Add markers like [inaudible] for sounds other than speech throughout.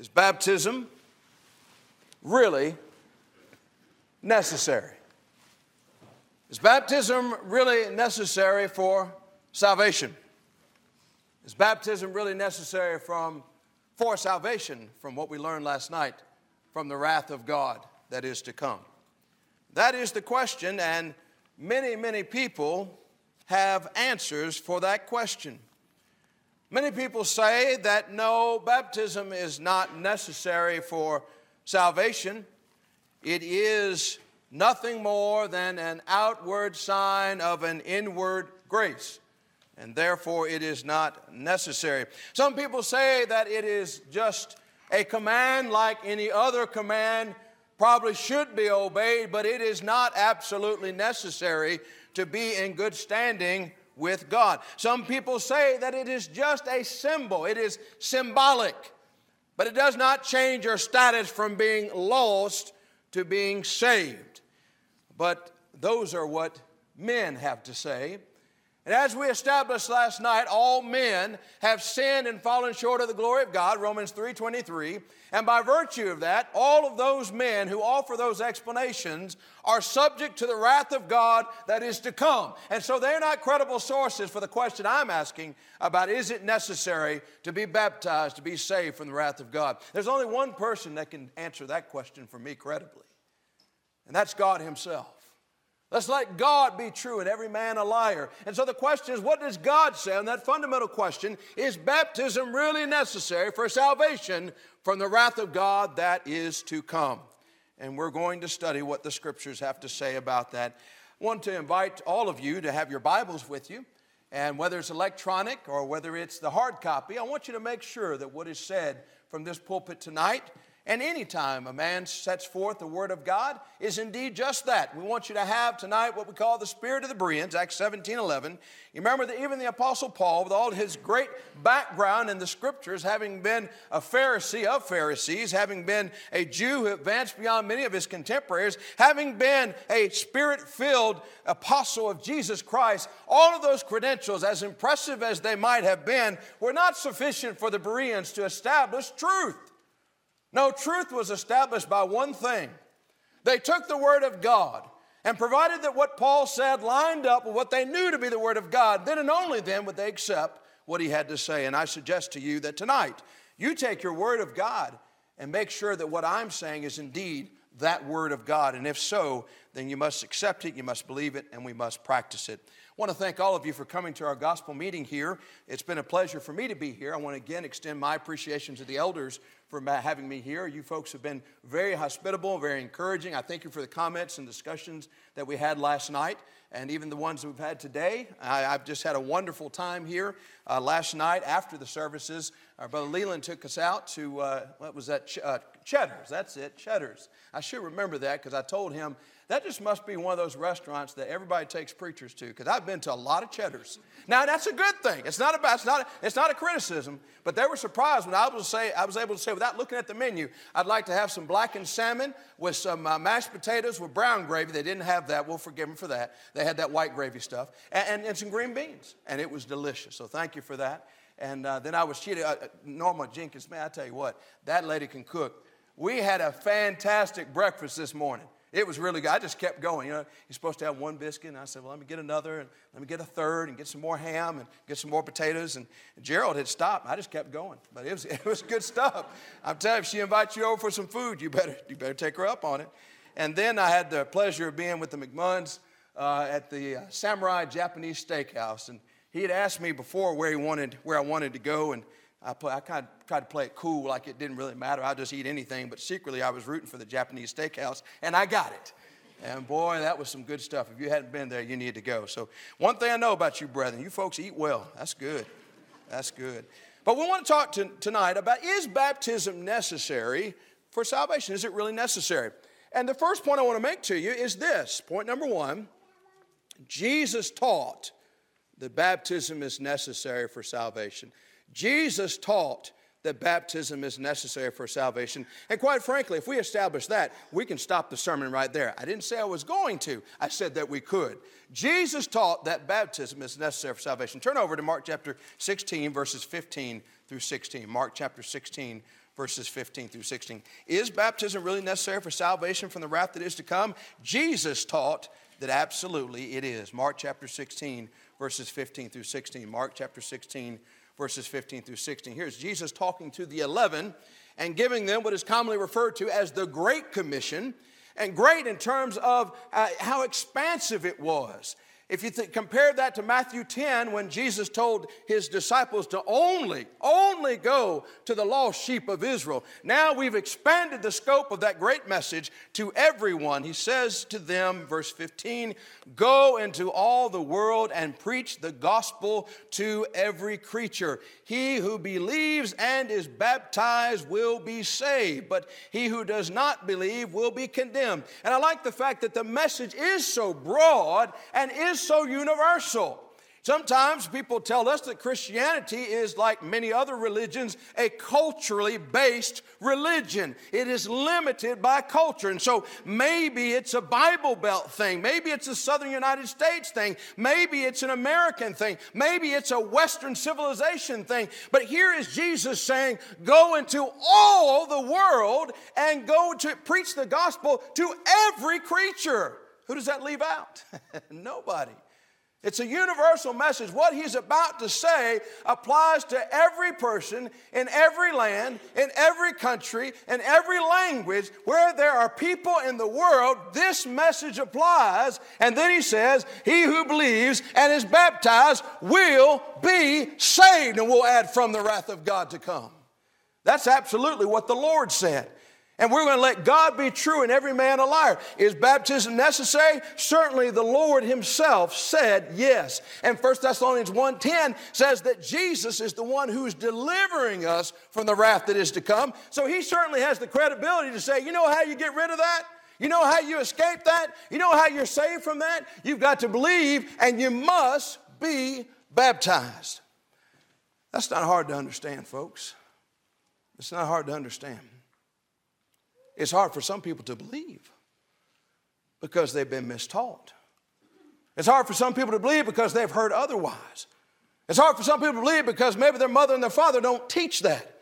Is baptism really necessary? Is baptism really necessary for salvation? Is baptism really necessary from, for salvation from what we learned last night from the wrath of God that is to come? That is the question, and many, many people have answers for that question. Many people say that no, baptism is not necessary for salvation. It is nothing more than an outward sign of an inward grace, and therefore it is not necessary. Some people say that it is just a command like any other command, probably should be obeyed, but it is not absolutely necessary to be in good standing with God. Some people say that it is just a symbol, it is symbolic, but it does not change your status from being lost to being saved. But those are what men have to say. And as we established last night, all men have sinned and fallen short of the glory of God, Romans 3:23. And by virtue of that, all of those men who offer those explanations are subject to the wrath of God that is to come. And so they're not credible sources for the question I'm asking about is it necessary to be baptized to be saved from the wrath of God? There's only one person that can answer that question for me credibly. And that's God himself. Let's let God be true and every man a liar. And so the question is, what does God say on that fundamental question? Is baptism really necessary for salvation from the wrath of God that is to come? And we're going to study what the scriptures have to say about that. I want to invite all of you to have your Bibles with you. And whether it's electronic or whether it's the hard copy, I want you to make sure that what is said from this pulpit tonight and anytime a man sets forth the Word of God is indeed just that. We want you to have tonight what we call the Spirit of the Bereans, Acts 17 11. You remember that even the Apostle Paul, with all his great background in the Scriptures, having been a Pharisee of Pharisees, having been a Jew who advanced beyond many of his contemporaries, having been a Spirit filled apostle of Jesus Christ, all of those credentials, as impressive as they might have been, were not sufficient for the Bereans to establish truth. No, truth was established by one thing. They took the Word of God and provided that what Paul said lined up with what they knew to be the Word of God, then and only then would they accept what he had to say. And I suggest to you that tonight, you take your Word of God and make sure that what I'm saying is indeed that Word of God. And if so, then you must accept it, you must believe it, and we must practice it. I want to thank all of you for coming to our gospel meeting here. It's been a pleasure for me to be here. I want to again extend my appreciation to the elders for having me here. You folks have been very hospitable, very encouraging. I thank you for the comments and discussions that we had last night and even the ones we've had today. I, have just had a wonderful time here. Uh, last night after the services, our brother Leland took us out to, uh, what was that? Uh, Cheddar's, that's it, Cheddar's. I should remember that because I told him that just must be one of those restaurants that everybody takes preachers to because I've been to a lot of Cheddar's. Now that's a good thing. It's not about it's not it's not a criticism, but they were surprised when I was say I was able to say without looking at the menu, I'd like to have some blackened salmon with some uh, mashed potatoes with brown gravy. They didn't have that. We'll forgive them for that. They had that white gravy stuff and, and, and some green beans, and it was delicious. So thank you for that. And uh, then I was cheated. Uh, Norma Jenkins, man, I tell you what, that lady can cook. We had a fantastic breakfast this morning. It was really good. I just kept going. You know, you're supposed to have one biscuit, and I said, "Well, let me get another, and let me get a third, and get some more ham, and get some more potatoes." And, Gerald had stopped. I just kept going, but it was [laughs] it was good stuff. I'm telling you, if she invites you over for some food, you better you better take her up on it. And then I had the pleasure of being with the McMunns uh, at the uh, Samurai Japanese Steakhouse, and he had asked me before where he wanted where I wanted to go, and I, I kind of tried to play it cool, like it didn't really matter. I'd just eat anything. But secretly, I was rooting for the Japanese steakhouse, and I got it. And boy, that was some good stuff. If you hadn't been there, you need to go. So, one thing I know about you, brethren, you folks eat well. That's good. That's good. But we want to talk to, tonight about is baptism necessary for salvation? Is it really necessary? And the first point I want to make to you is this point number one Jesus taught that baptism is necessary for salvation. Jesus taught that baptism is necessary for salvation. And quite frankly, if we establish that, we can stop the sermon right there. I didn't say I was going to, I said that we could. Jesus taught that baptism is necessary for salvation. Turn over to Mark chapter 16, verses 15 through 16. Mark chapter 16, verses 15 through 16. Is baptism really necessary for salvation from the wrath that is to come? Jesus taught that absolutely it is. Mark chapter 16, verses 15 through 16. Mark chapter 16, verses 15 through 16. Here's Jesus talking to the 11 and giving them what is commonly referred to as the Great Commission, and great in terms of uh, how expansive it was. If you th- compare that to Matthew 10, when Jesus told his disciples to only, only go to the lost sheep of Israel, now we've expanded the scope of that great message to everyone. He says to them, verse 15, Go into all the world and preach the gospel to every creature. He who believes and is baptized will be saved, but he who does not believe will be condemned. And I like the fact that the message is so broad and is so universal. Sometimes people tell us that Christianity is like many other religions, a culturally based religion. It is limited by culture. And so maybe it's a Bible Belt thing. Maybe it's a Southern United States thing. Maybe it's an American thing. Maybe it's a Western civilization thing. But here is Jesus saying, Go into all the world and go to preach the gospel to every creature. Who does that leave out? [laughs] Nobody. It's a universal message. What he's about to say applies to every person in every land, in every country, in every language. Where there are people in the world, this message applies. And then he says, He who believes and is baptized will be saved. And we'll add from the wrath of God to come. That's absolutely what the Lord said. And we're going to let God be true and every man a liar. Is baptism necessary? Certainly the Lord himself said yes. And 1 Thessalonians 1:10 says that Jesus is the one who's delivering us from the wrath that is to come. So he certainly has the credibility to say, "You know how you get rid of that? You know how you escape that? You know how you're saved from that? You've got to believe and you must be baptized." That's not hard to understand, folks. It's not hard to understand. It's hard for some people to believe because they've been mistaught. It's hard for some people to believe because they've heard otherwise. It's hard for some people to believe because maybe their mother and their father don't teach that.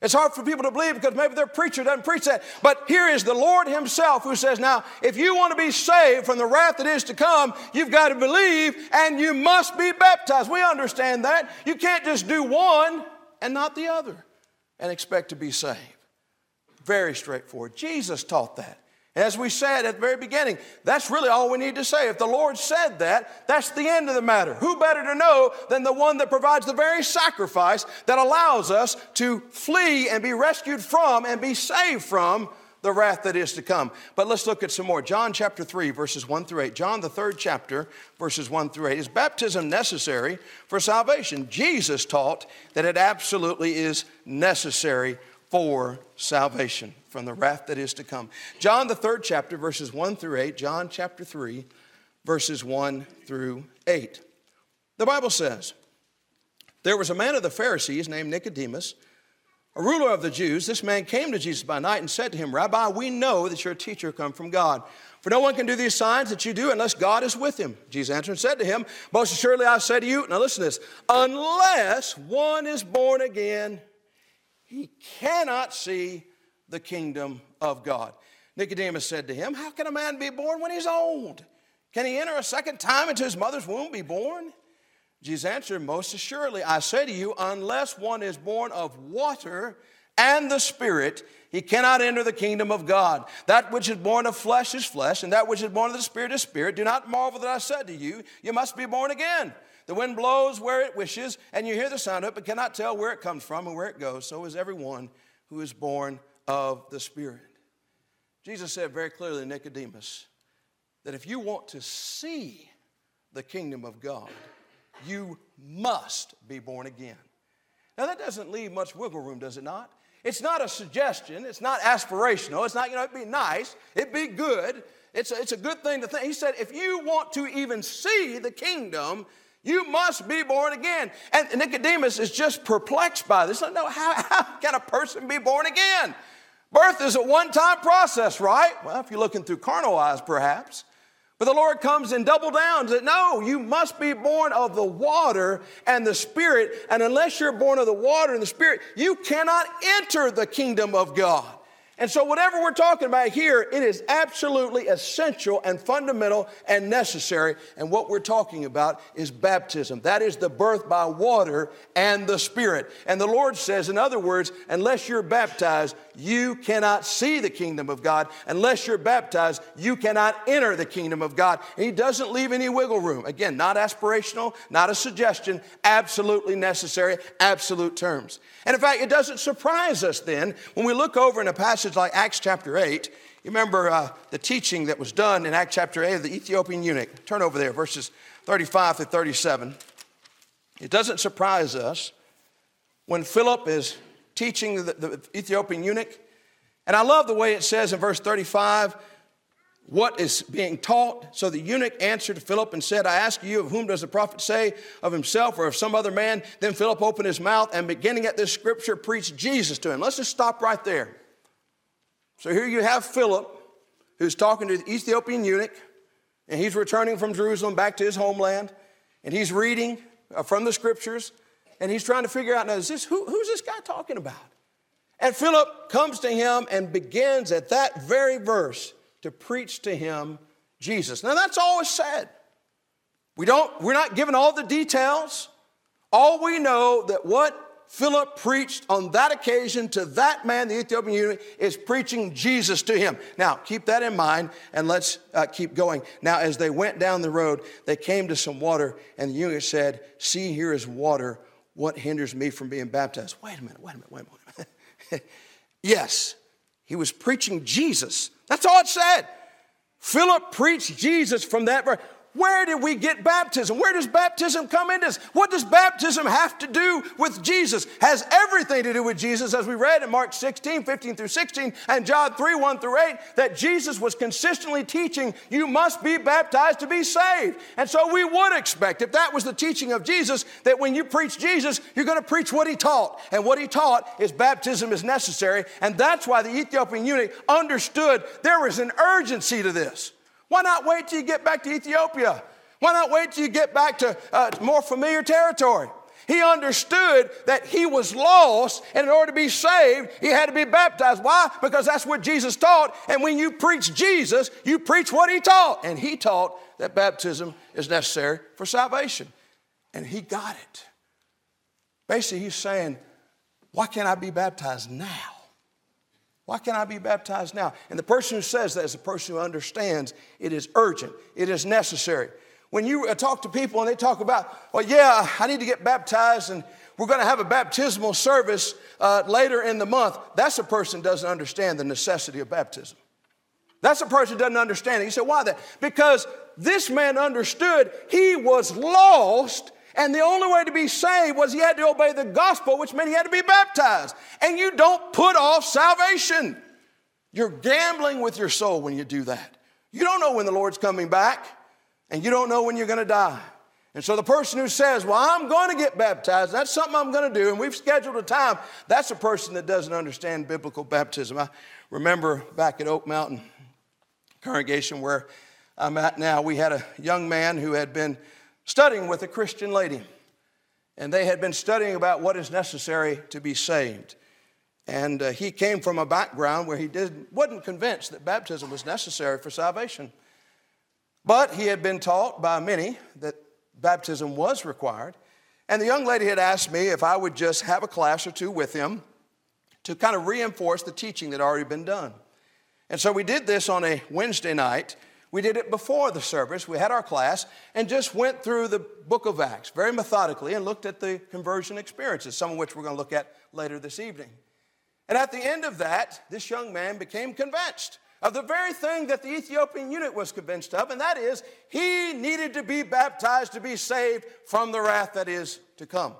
It's hard for people to believe because maybe their preacher doesn't preach that. But here is the Lord Himself who says, Now, if you want to be saved from the wrath that is to come, you've got to believe and you must be baptized. We understand that. You can't just do one and not the other and expect to be saved. Very straightforward. Jesus taught that. As we said at the very beginning, that's really all we need to say. If the Lord said that, that's the end of the matter. Who better to know than the one that provides the very sacrifice that allows us to flee and be rescued from and be saved from the wrath that is to come. But let's look at some more. John chapter 3, verses 1 through 8. John, the third chapter, verses 1 through 8. Is baptism necessary for salvation? Jesus taught that it absolutely is necessary for salvation from the wrath that is to come. John, the third chapter, verses 1 through 8. John chapter 3, verses 1 through 8. The Bible says, There was a man of the Pharisees named Nicodemus, a ruler of the Jews. This man came to Jesus by night and said to him, Rabbi, we know that you're a teacher come from God. For no one can do these signs that you do unless God is with him. Jesus answered and said to him, Most assuredly I say to you, now listen to this, unless one is born again, he cannot see the kingdom of God. Nicodemus said to him, How can a man be born when he's old? Can he enter a second time into his mother's womb be born? Jesus answered, Most assuredly, I say to you, unless one is born of water and the Spirit, he cannot enter the kingdom of God. That which is born of flesh is flesh, and that which is born of the Spirit is spirit. Do not marvel that I said to you, You must be born again. The wind blows where it wishes, and you hear the sound of it, but cannot tell where it comes from and where it goes. So is everyone who is born of the Spirit. Jesus said very clearly to Nicodemus that if you want to see the kingdom of God, you must be born again. Now, that doesn't leave much wiggle room, does it not? It's not a suggestion. It's not aspirational. It's not, you know, it'd be nice. It'd be good. It's a, it's a good thing to think. He said, if you want to even see the kingdom, you must be born again. And Nicodemus is just perplexed by this. No, how, how can a person be born again? Birth is a one time process, right? Well, if you're looking through carnal eyes, perhaps. But the Lord comes and double down that no, you must be born of the water and the Spirit. And unless you're born of the water and the Spirit, you cannot enter the kingdom of God. And so, whatever we're talking about here, it is absolutely essential and fundamental and necessary. And what we're talking about is baptism. That is the birth by water and the Spirit. And the Lord says, in other words, unless you're baptized, you cannot see the kingdom of God. Unless you're baptized, you cannot enter the kingdom of God. And He doesn't leave any wiggle room. Again, not aspirational, not a suggestion, absolutely necessary, absolute terms. And in fact, it doesn't surprise us then when we look over in a passage like Acts chapter 8. You remember uh, the teaching that was done in Acts chapter 8 of the Ethiopian eunuch. Turn over there, verses 35 to 37. It doesn't surprise us when Philip is teaching the, the Ethiopian eunuch. And I love the way it says in verse 35 what is being taught. So the eunuch answered Philip and said, I ask you, of whom does the prophet say, of himself or of some other man? Then Philip opened his mouth and beginning at this scripture preached Jesus to him. Let's just stop right there. So here you have Philip who's talking to the Ethiopian eunuch, and he's returning from Jerusalem back to his homeland, and he's reading uh, from the scriptures, and he's trying to figure out now, is this, who, who's this guy talking about? And Philip comes to him and begins at that very verse to preach to him Jesus. Now that's all said. We don't, we're not given all the details. All we know that what Philip preached on that occasion to that man, the Ethiopian eunuch, is preaching Jesus to him. Now, keep that in mind and let's uh, keep going. Now, as they went down the road, they came to some water, and the eunuch said, See, here is water. What hinders me from being baptized? Wait a minute, wait a minute, wait a minute. [laughs] yes, he was preaching Jesus. That's all it said. Philip preached Jesus from that verse. Where did we get baptism? Where does baptism come into this? What does baptism have to do with Jesus? Has everything to do with Jesus, as we read in Mark 16, 15 through 16, and John 3, 1 through 8, that Jesus was consistently teaching, you must be baptized to be saved. And so we would expect, if that was the teaching of Jesus, that when you preach Jesus, you're going to preach what he taught. And what he taught is baptism is necessary. And that's why the Ethiopian eunuch understood there was an urgency to this. Why not wait till you get back to Ethiopia? Why not wait till you get back to uh, more familiar territory? He understood that he was lost, and in order to be saved, he had to be baptized. Why? Because that's what Jesus taught. And when you preach Jesus, you preach what he taught. And he taught that baptism is necessary for salvation. And he got it. Basically, he's saying, Why can't I be baptized now? Why can't I be baptized now? And the person who says that is the person who understands it is urgent, it is necessary. When you uh, talk to people and they talk about, well, yeah, I need to get baptized and we're going to have a baptismal service uh, later in the month, that's a person doesn't understand the necessity of baptism. That's a person doesn't understand it. You say, why that? Because this man understood he was lost and the only way to be saved was he had to obey the gospel, which meant he had to be baptized. And you don't put off salvation. You're gambling with your soul when you do that. You don't know when the Lord's coming back, and you don't know when you're going to die. And so the person who says, Well, I'm going to get baptized, that's something I'm going to do, and we've scheduled a time, that's a person that doesn't understand biblical baptism. I remember back at Oak Mountain congregation where I'm at now, we had a young man who had been studying with a Christian lady. And they had been studying about what is necessary to be saved. And uh, he came from a background where he did, wasn't convinced that baptism was necessary for salvation. But he had been taught by many that baptism was required. And the young lady had asked me if I would just have a class or two with him to kind of reinforce the teaching that had already been done. And so we did this on a Wednesday night. We did it before the service. We had our class and just went through the book of Acts very methodically and looked at the conversion experiences, some of which we're going to look at later this evening. And at the end of that, this young man became convinced of the very thing that the Ethiopian eunuch was convinced of, and that is he needed to be baptized to be saved from the wrath that is to come.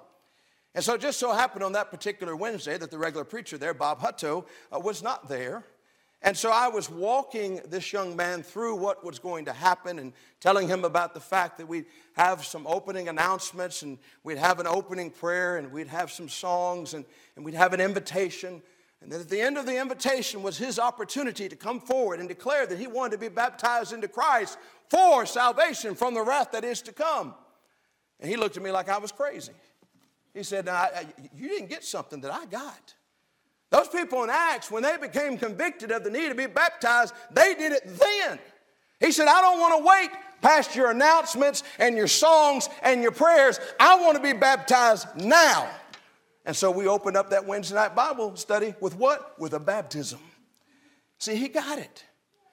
And so it just so happened on that particular Wednesday that the regular preacher there, Bob Hutto, uh, was not there. And so I was walking this young man through what was going to happen and telling him about the fact that we'd have some opening announcements and we'd have an opening prayer and we'd have some songs and, and we'd have an invitation. And then at the end of the invitation was his opportunity to come forward and declare that he wanted to be baptized into Christ for salvation from the wrath that is to come. And he looked at me like I was crazy. He said, I, I, You didn't get something that I got. Those people in Acts, when they became convicted of the need to be baptized, they did it then. He said, I don't want to wait past your announcements and your songs and your prayers. I want to be baptized now. And so we opened up that Wednesday night Bible study with what? With a baptism. See, he got it.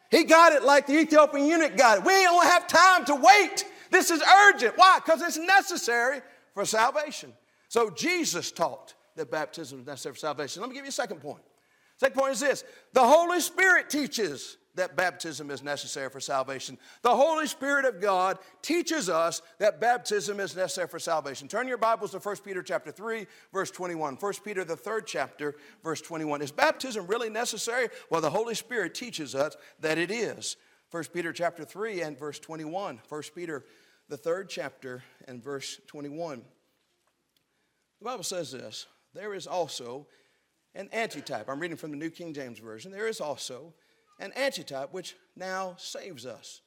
He got it like the Ethiopian eunuch got it. We don't have time to wait. This is urgent. Why? Because it's necessary for salvation. So Jesus taught that baptism is necessary for salvation. Let me give you a second point. Second point is this the Holy Spirit teaches that baptism is necessary for salvation. The Holy Spirit of God teaches us that baptism is necessary for salvation. Turn your Bibles to 1 Peter chapter 3, verse 21. 1 Peter, the third chapter, verse 21. Is baptism really necessary? Well, the Holy Spirit teaches us that it is. 1 Peter chapter 3 and verse 21. 1 Peter, the third chapter and verse 21. The Bible says this there is also an antitype. I'm reading from the New King James Version. There is also an antitype which now saves us.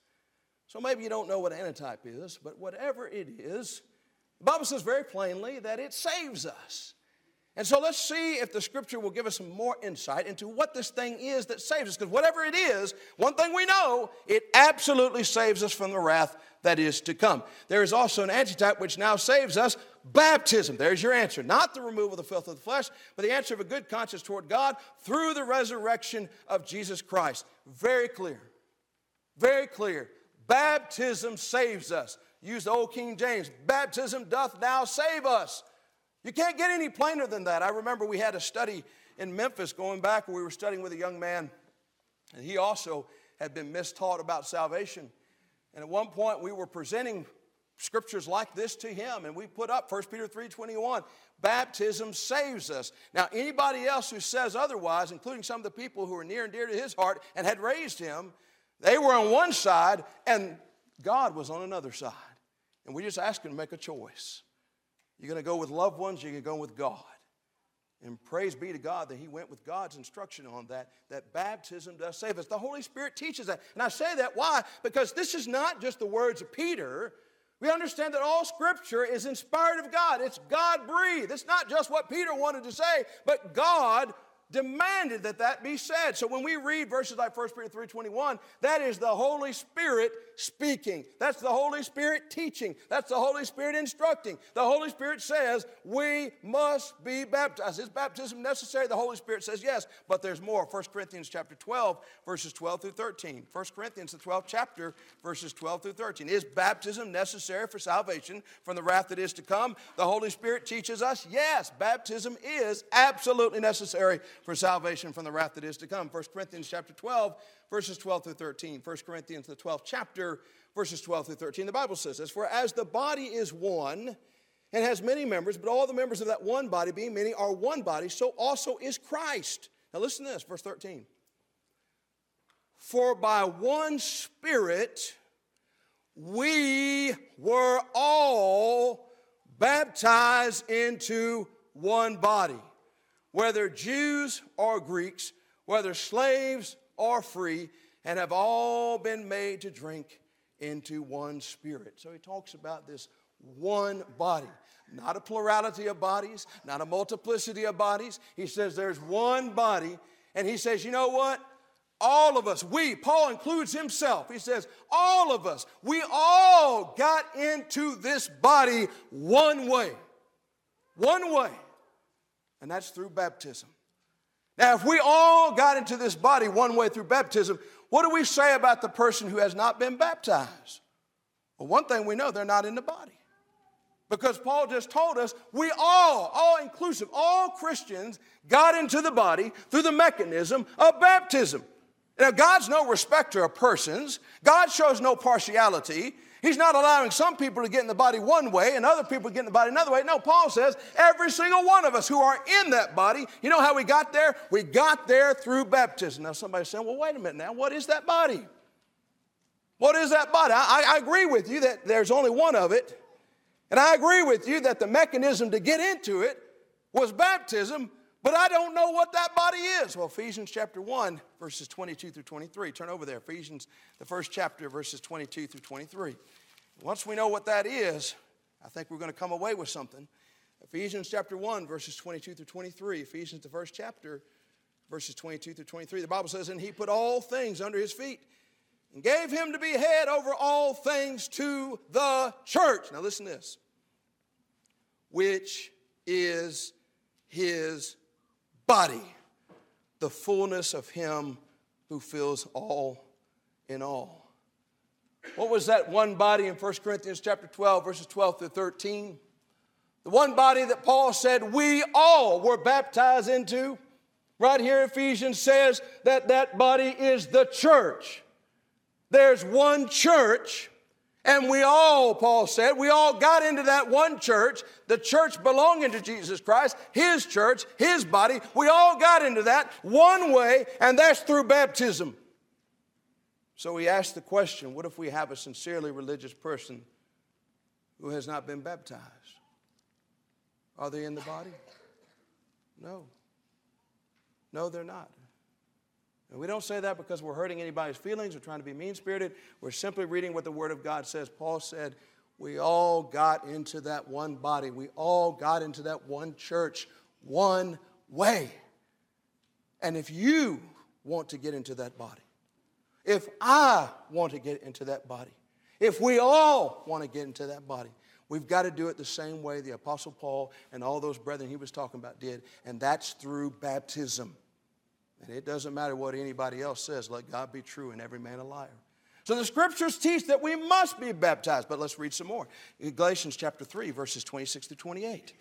So maybe you don't know what an antitype is, but whatever it is, the Bible says very plainly that it saves us. And so let's see if the scripture will give us some more insight into what this thing is that saves us. Because whatever it is, one thing we know, it absolutely saves us from the wrath that is to come. There is also an antitype which now saves us baptism. There's your answer. Not the removal of the filth of the flesh, but the answer of a good conscience toward God through the resurrection of Jesus Christ. Very clear. Very clear. Baptism saves us. Use the old King James. Baptism doth now save us. You can't get any plainer than that. I remember we had a study in Memphis going back where we were studying with a young man, and he also had been mistaught about salvation. And at one point we were presenting scriptures like this to him, and we put up 1 Peter 3:21. Baptism saves us. Now, anybody else who says otherwise, including some of the people who are near and dear to his heart and had raised him, they were on one side and God was on another side. And we just ask him to make a choice. You're going to go with loved ones, you're going to go with God. And praise be to God that he went with God's instruction on that, that baptism does save us. The Holy Spirit teaches that. And I say that why? Because this is not just the words of Peter. We understand that all scripture is inspired of God. It's God breathed. It's not just what Peter wanted to say, but God demanded that that be said. So when we read verses like 1 Peter 3:21, that is the Holy Spirit speaking. That's the Holy Spirit teaching. That's the Holy Spirit instructing. The Holy Spirit says we must be baptized. Is baptism necessary? The Holy Spirit says yes, but there's more. 1 Corinthians chapter 12 verses 12 through 13. 1 Corinthians the 12th chapter verses 12 through 13. Is baptism necessary for salvation from the wrath that is to come? The Holy Spirit teaches us yes, baptism is absolutely necessary for salvation from the wrath that is to come. 1 Corinthians chapter 12, verses 12 through 13. 1 Corinthians, the 12th chapter, verses 12 through 13. The Bible says this For as the body is one and has many members, but all the members of that one body, being many, are one body, so also is Christ. Now listen to this, verse 13. For by one Spirit we were all baptized into one body whether Jews or Greeks, whether slaves or free, and have all been made to drink into one spirit. So he talks about this one body, not a plurality of bodies, not a multiplicity of bodies. He says there's one body, and he says, you know what? All of us, we, Paul includes himself. He says, all of us, we all got into this body one way. One way and that's through baptism. Now, if we all got into this body one way through baptism, what do we say about the person who has not been baptized? Well, one thing we know, they're not in the body. Because Paul just told us we all, all inclusive, all Christians got into the body through the mechanism of baptism. Now, God's no respecter of persons, God shows no partiality. He's not allowing some people to get in the body one way and other people to get in the body another way. No, Paul says every single one of us who are in that body, you know how we got there? We got there through baptism. Now, somebody's saying, well, wait a minute now, what is that body? What is that body? I, I agree with you that there's only one of it. And I agree with you that the mechanism to get into it was baptism. But I don't know what that body is. Well, Ephesians chapter 1, verses 22 through 23. Turn over there. Ephesians, the first chapter, verses 22 through 23. Once we know what that is, I think we're going to come away with something. Ephesians chapter 1, verses 22 through 23. Ephesians, the first chapter, verses 22 through 23. The Bible says, And he put all things under his feet and gave him to be head over all things to the church. Now listen to this, which is his body, the fullness of him who fills all in all. What was that one body in 1 Corinthians chapter 12, verses 12 through 13? The one body that Paul said we all were baptized into. Right here, Ephesians says that that body is the church. There's one church, and we all, Paul said, we all got into that one church, the church belonging to Jesus Christ, his church, his body. We all got into that one way, and that's through baptism. So we ask the question what if we have a sincerely religious person who has not been baptized? Are they in the body? No. No, they're not. And we don't say that because we're hurting anybody's feelings or trying to be mean spirited. We're simply reading what the Word of God says. Paul said, We all got into that one body, we all got into that one church one way. And if you want to get into that body, if I want to get into that body, if we all want to get into that body, we've got to do it the same way the Apostle Paul and all those brethren he was talking about did, and that's through baptism. And it doesn't matter what anybody else says, let God be true and every man a liar. So the scriptures teach that we must be baptized, but let's read some more. In Galatians chapter 3, verses 26 to 28.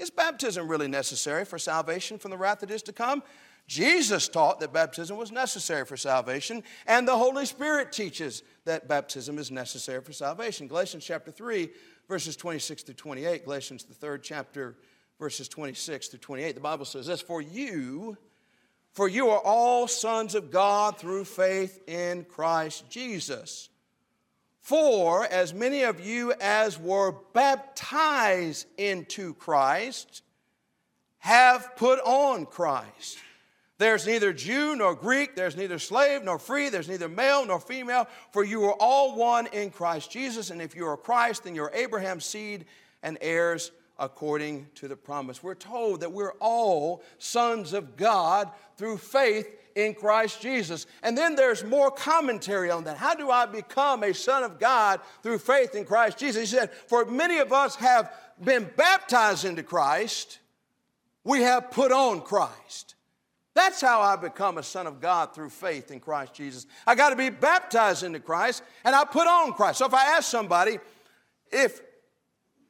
Is baptism really necessary for salvation from the wrath that is to come? Jesus taught that baptism was necessary for salvation, and the Holy Spirit teaches that baptism is necessary for salvation. Galatians chapter 3, verses 26 to 28. Galatians, the third chapter, verses 26 to 28. The Bible says this For you, for you are all sons of God through faith in Christ Jesus. For as many of you as were baptized into Christ have put on Christ. There's neither Jew nor Greek, there's neither slave nor free, there's neither male nor female, for you are all one in Christ Jesus. And if you are Christ, then you're Abraham's seed and heirs according to the promise. We're told that we're all sons of God through faith in Christ Jesus. And then there's more commentary on that. How do I become a son of God through faith in Christ Jesus? He said, For many of us have been baptized into Christ, we have put on Christ. That's how I become a son of God through faith in Christ Jesus. I got to be baptized into Christ and I put on Christ. So if I ask somebody, if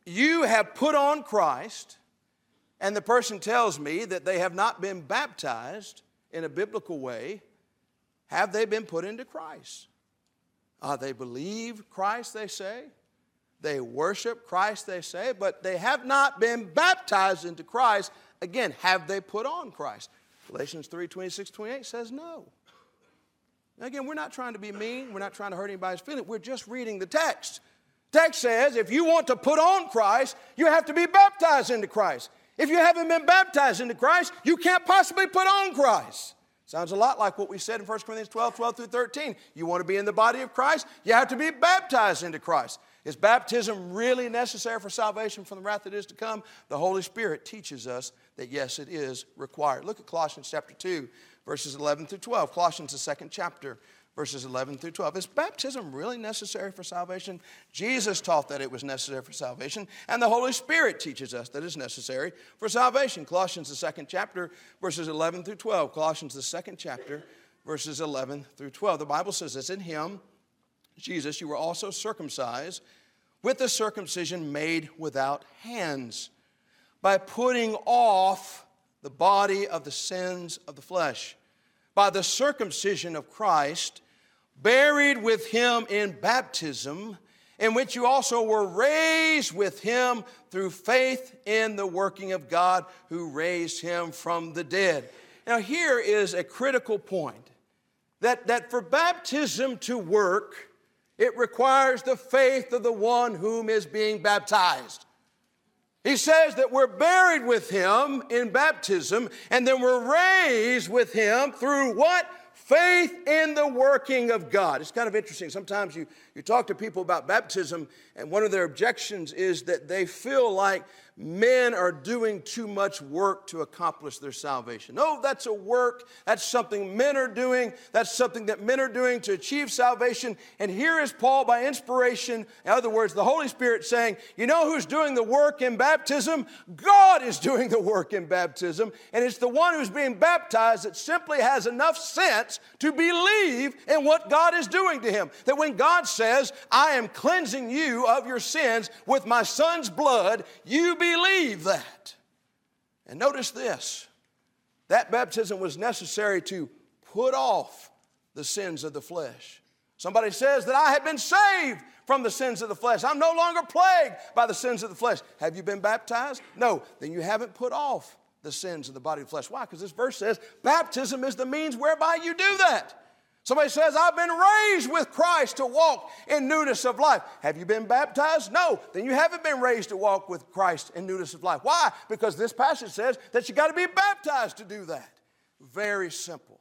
you have put on Christ, and the person tells me that they have not been baptized in a biblical way, have they been put into Christ? Uh, they believe Christ, they say. They worship Christ, they say, but they have not been baptized into Christ. Again, have they put on Christ? Galatians 3 26, 28 says no. Again, we're not trying to be mean, we're not trying to hurt anybody's feelings. we're just reading the text. Text says if you want to put on Christ, you have to be baptized into Christ. If you haven't been baptized into Christ, you can't possibly put on Christ. Sounds a lot like what we said in 1 Corinthians 12, 12 through 13. You want to be in the body of Christ, you have to be baptized into Christ. Is baptism really necessary for salvation from the wrath that is to come? The Holy Spirit teaches us that yes, it is required. Look at Colossians chapter 2, verses 11 through 12. Colossians, the second chapter, verses 11 through 12. Is baptism really necessary for salvation? Jesus taught that it was necessary for salvation, and the Holy Spirit teaches us that it's necessary for salvation. Colossians, the second chapter, verses 11 through 12. Colossians, the second chapter, verses 11 through 12. The Bible says this In him, Jesus, you were also circumcised with the circumcision made without hands, by putting off the body of the sins of the flesh, by the circumcision of Christ buried with him in baptism, in which you also were raised with him through faith in the working of God who raised him from the dead. Now, here is a critical point that, that for baptism to work, it requires the faith of the one whom is being baptized. He says that we're buried with him in baptism, and then we're raised with him through what? Faith in the working of God. It's kind of interesting. Sometimes you, you talk to people about baptism, and one of their objections is that they feel like men are doing too much work to accomplish their salvation. No, that's a work. That's something men are doing. That's something that men are doing to achieve salvation. And here is Paul by inspiration, in other words, the Holy Spirit saying, You know who's doing the work in baptism? God is [laughs] doing the work in baptism. And it's the one who's being baptized that simply has enough sense to believe in what God is doing to him. That when God says, I am cleansing you of your sins with my son's blood, you believe that. And notice this that baptism was necessary to put off the sins of the flesh. Somebody says that I have been saved from the sins of the flesh. I'm no longer plagued by the sins of the flesh. Have you been baptized? No. Then you haven't put off the sins of the body of flesh. Why? Because this verse says baptism is the means whereby you do that. Somebody says, I've been raised with Christ to walk in newness of life. Have you been baptized? No. Then you haven't been raised to walk with Christ in newness of life. Why? Because this passage says that you got to be baptized to do that. Very simple,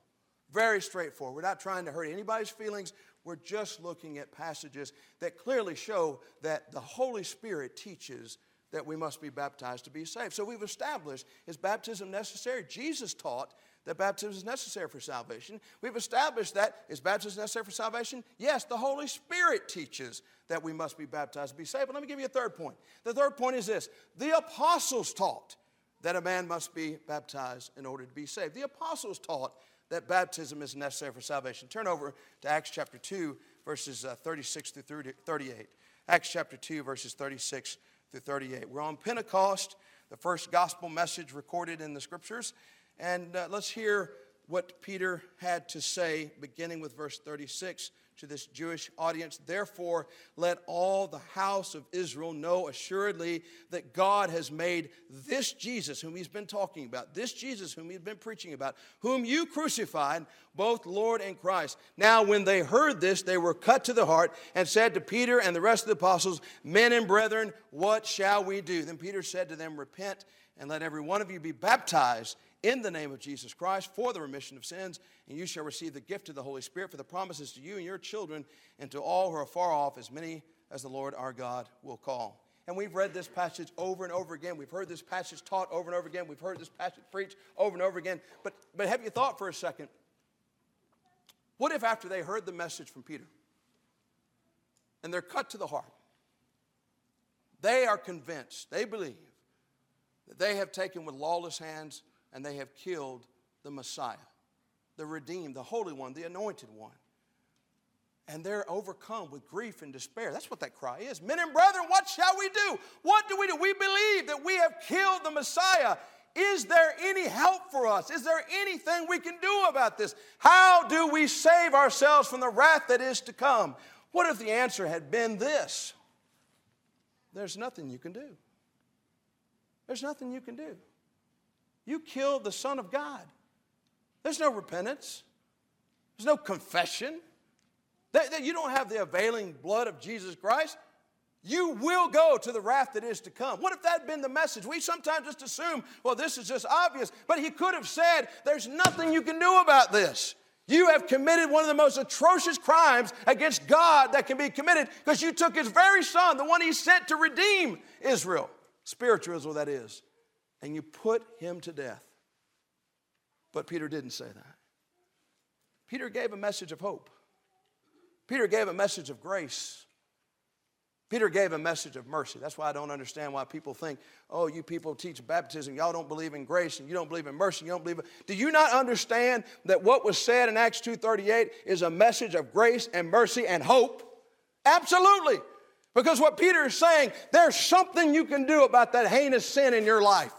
very straightforward. We're not trying to hurt anybody's feelings. We're just looking at passages that clearly show that the Holy Spirit teaches that we must be baptized to be saved. So we've established is baptism necessary? Jesus taught that baptism is necessary for salvation. We've established that. Is baptism necessary for salvation? Yes, the Holy Spirit teaches that we must be baptized to be saved. But let me give you a third point. The third point is this the apostles taught that a man must be baptized in order to be saved. The apostles taught that baptism is necessary for salvation. Turn over to Acts chapter 2, verses uh, 36 through 38. Acts chapter 2, verses 36 through 38. We're on Pentecost, the first gospel message recorded in the scriptures. And uh, let's hear what Peter had to say, beginning with verse 36 to this Jewish audience. Therefore, let all the house of Israel know assuredly that God has made this Jesus, whom he's been talking about, this Jesus, whom he's been preaching about, whom you crucified, both Lord and Christ. Now, when they heard this, they were cut to the heart and said to Peter and the rest of the apostles, Men and brethren, what shall we do? Then Peter said to them, Repent and let every one of you be baptized in the name of Jesus Christ for the remission of sins, and you shall receive the gift of the Holy Spirit for the promises to you and your children and to all who are far off, as many as the Lord our God will call. And we've read this passage over and over again. We've heard this passage taught over and over again. We've heard this passage preached over and over again. But, but have you thought for a second? What if after they heard the message from Peter and they're cut to the heart, they are convinced, they believe that they have taken with lawless hands and they have killed the Messiah, the redeemed, the Holy One, the anointed one. And they're overcome with grief and despair. That's what that cry is. Men and brethren, what shall we do? What do we do? We believe that we have killed the Messiah. Is there any help for us? Is there anything we can do about this? How do we save ourselves from the wrath that is to come? What if the answer had been this? There's nothing you can do. There's nothing you can do. You killed the Son of God. There's no repentance, there's no confession. That, you don't have the availing blood of Jesus Christ. You will go to the wrath that is to come. What if that had been the message? We sometimes just assume, well, this is just obvious. But he could have said, there's nothing you can do about this. You have committed one of the most atrocious crimes against God that can be committed because you took his very son, the one he sent to redeem Israel, spiritual Israel, that is and you put him to death. But Peter didn't say that. Peter gave a message of hope. Peter gave a message of grace. Peter gave a message of mercy. That's why I don't understand why people think, oh, you people teach baptism, y'all don't believe in grace, and you don't believe in mercy, you don't believe in... Do you not understand that what was said in Acts 2.38 is a message of grace and mercy and hope? Absolutely. Because what Peter is saying, there's something you can do about that heinous sin in your life.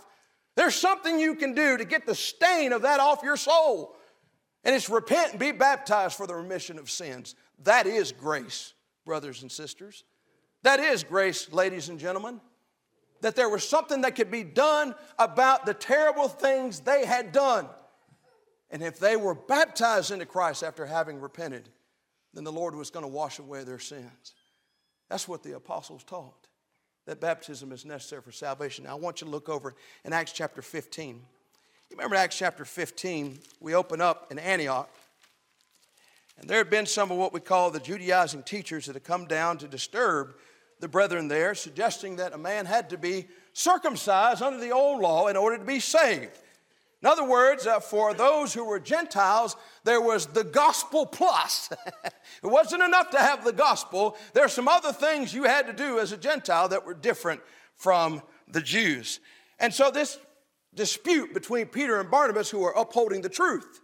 There's something you can do to get the stain of that off your soul. And it's repent and be baptized for the remission of sins. That is grace, brothers and sisters. That is grace, ladies and gentlemen. That there was something that could be done about the terrible things they had done. And if they were baptized into Christ after having repented, then the Lord was going to wash away their sins. That's what the apostles taught. That baptism is necessary for salvation. Now, I want you to look over in Acts chapter 15. You remember Acts chapter 15? We open up in Antioch. And there had been some of what we call the Judaizing teachers that had come down to disturb the brethren there, suggesting that a man had to be circumcised under the old law in order to be saved. In other words, uh, for those who were Gentiles, there was the gospel plus. [laughs] it wasn't enough to have the gospel. There are some other things you had to do as a Gentile that were different from the Jews. And so, this dispute between Peter and Barnabas, who were upholding the truth,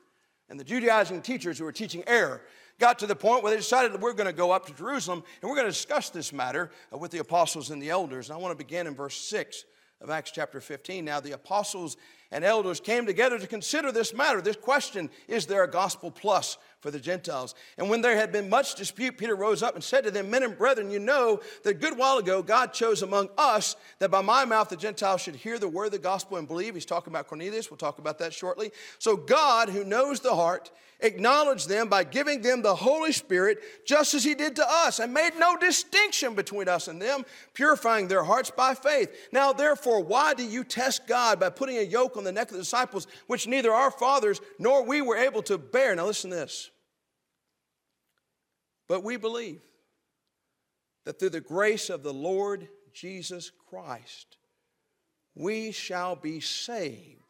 and the Judaizing teachers who were teaching error got to the point where they decided that we're going to go up to Jerusalem and we're going to discuss this matter uh, with the apostles and the elders. And I want to begin in verse 6 of Acts chapter 15. Now, the apostles and elders came together to consider this matter, this question is there a gospel plus for the Gentiles? And when there had been much dispute, Peter rose up and said to them, Men and brethren, you know that a good while ago God chose among us that by my mouth the Gentiles should hear the word of the gospel and believe. He's talking about Cornelius. We'll talk about that shortly. So God, who knows the heart, acknowledged them by giving them the Holy Spirit, just as He did to us, and made no distinction between us and them, purifying their hearts by faith. Now, therefore, why do you test God by putting a yoke on the neck of the disciples, which neither our fathers nor we were able to bear? Now, listen to this. But we believe that through the grace of the Lord Jesus Christ, we shall be saved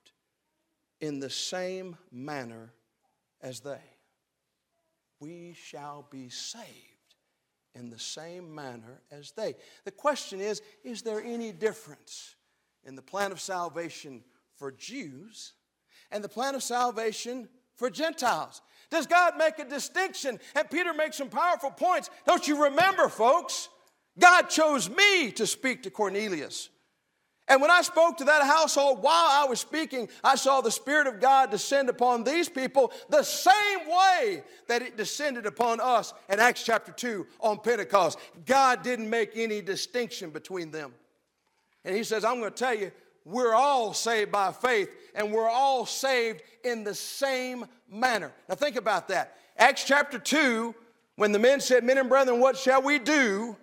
in the same manner as they. We shall be saved in the same manner as they. The question is is there any difference in the plan of salvation for Jews and the plan of salvation for Gentiles? Does God make a distinction? And Peter makes some powerful points. Don't you remember, folks? God chose me to speak to Cornelius. And when I spoke to that household while I was speaking, I saw the Spirit of God descend upon these people the same way that it descended upon us in Acts chapter 2 on Pentecost. God didn't make any distinction between them. And He says, I'm going to tell you, we're all saved by faith, and we're all saved in the same manner. Now, think about that. Acts chapter 2, when the men said, Men and brethren, what shall we do?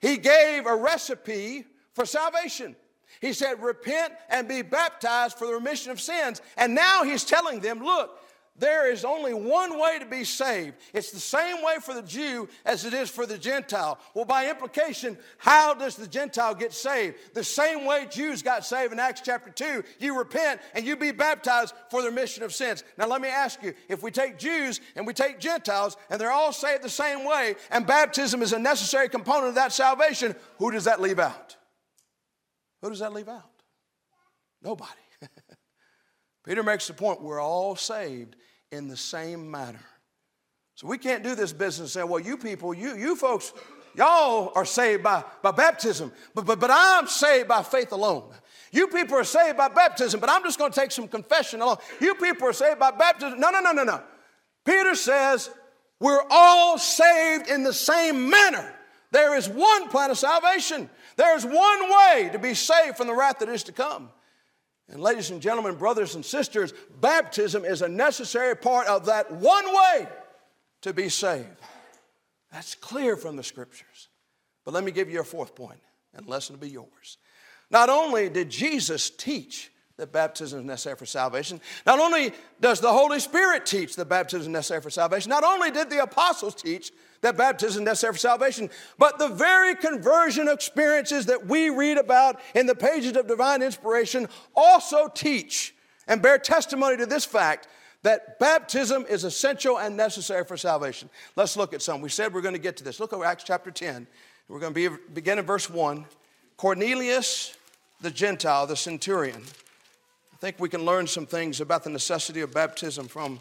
He gave a recipe for salvation. He said, Repent and be baptized for the remission of sins. And now he's telling them, Look, there is only one way to be saved. It's the same way for the Jew as it is for the Gentile. Well, by implication, how does the Gentile get saved? The same way Jews got saved in Acts chapter 2. You repent and you be baptized for the remission of sins. Now, let me ask you if we take Jews and we take Gentiles and they're all saved the same way, and baptism is a necessary component of that salvation, who does that leave out? Who does that leave out? Nobody. [laughs] Peter makes the point we're all saved in the same manner. So we can't do this business and say, well, you people, you, you folks, y'all are saved by, by baptism, but, but, but I'm saved by faith alone. You people are saved by baptism, but I'm just going to take some confession along. You people are saved by baptism. No, no, no, no, no. Peter says we're all saved in the same manner. There is one plan of salvation. There's one way to be saved from the wrath that is to come. And, ladies and gentlemen, brothers and sisters, baptism is a necessary part of that one way to be saved. That's clear from the scriptures. But let me give you a fourth point, and lesson will be yours. Not only did Jesus teach that baptism is necessary for salvation. Not only does the Holy Spirit teach that baptism is necessary for salvation, not only did the apostles teach that baptism is necessary for salvation, but the very conversion experiences that we read about in the pages of divine inspiration also teach and bear testimony to this fact that baptism is essential and necessary for salvation. Let's look at some. We said we're going to get to this. Look at Acts chapter 10. We're going to be, begin in verse 1. Cornelius the Gentile, the centurion. I think we can learn some things about the necessity of baptism from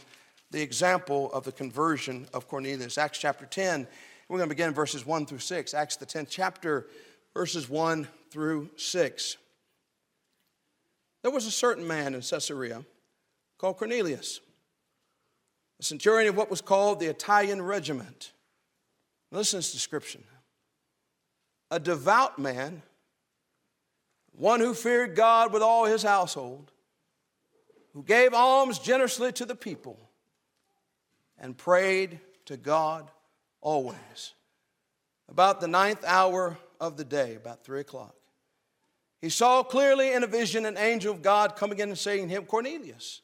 the example of the conversion of Cornelius. Acts chapter 10, we're going to begin verses 1 through 6. Acts, the 10th chapter, verses 1 through 6. There was a certain man in Caesarea called Cornelius, a centurion of what was called the Italian regiment. Listen to this description a devout man, one who feared God with all his household, who gave alms generously to the people and prayed to God always. About the ninth hour of the day, about three o'clock, he saw clearly in a vision an angel of God coming in and saying to him, Cornelius.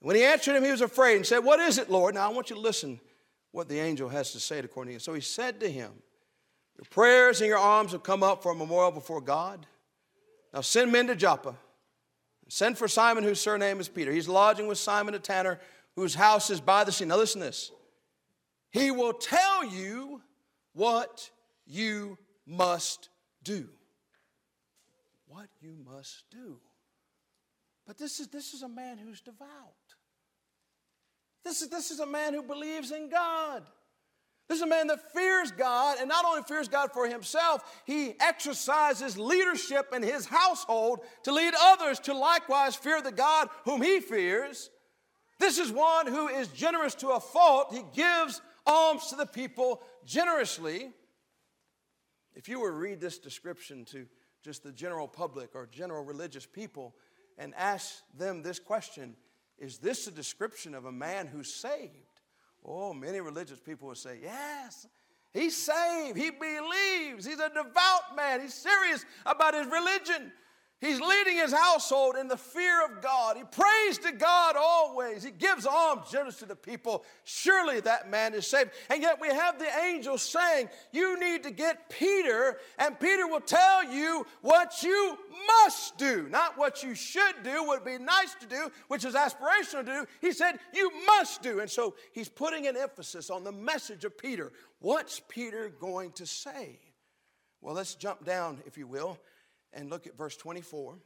When he answered him, he was afraid and said, What is it, Lord? Now I want you to listen what the angel has to say to Cornelius. So he said to him, Your prayers and your alms have come up for a memorial before God. Now send men to Joppa. Send for Simon, whose surname is Peter. He's lodging with Simon a tanner, whose house is by the sea. Now listen to this. He will tell you what you must do. What you must do. But this is, this is a man who's devout. This is, this is a man who believes in God. This is a man that fears God, and not only fears God for himself, he exercises leadership in his household to lead others to likewise fear the God whom he fears. This is one who is generous to a fault. He gives alms to the people generously. If you were to read this description to just the general public or general religious people and ask them this question Is this a description of a man who's saved? Oh, many religious people would say, Yes, he's saved. He believes. He's a devout man. He's serious about his religion. He's leading his household in the fear of God. He prays to God always. He gives alms generous to the people. Surely that man is saved. And yet we have the angel saying, You need to get Peter, and Peter will tell you what you must do, not what you should do, would be nice to do, which is aspirational to do. He said, You must do. And so he's putting an emphasis on the message of Peter. What's Peter going to say? Well, let's jump down, if you will and look at verse 24.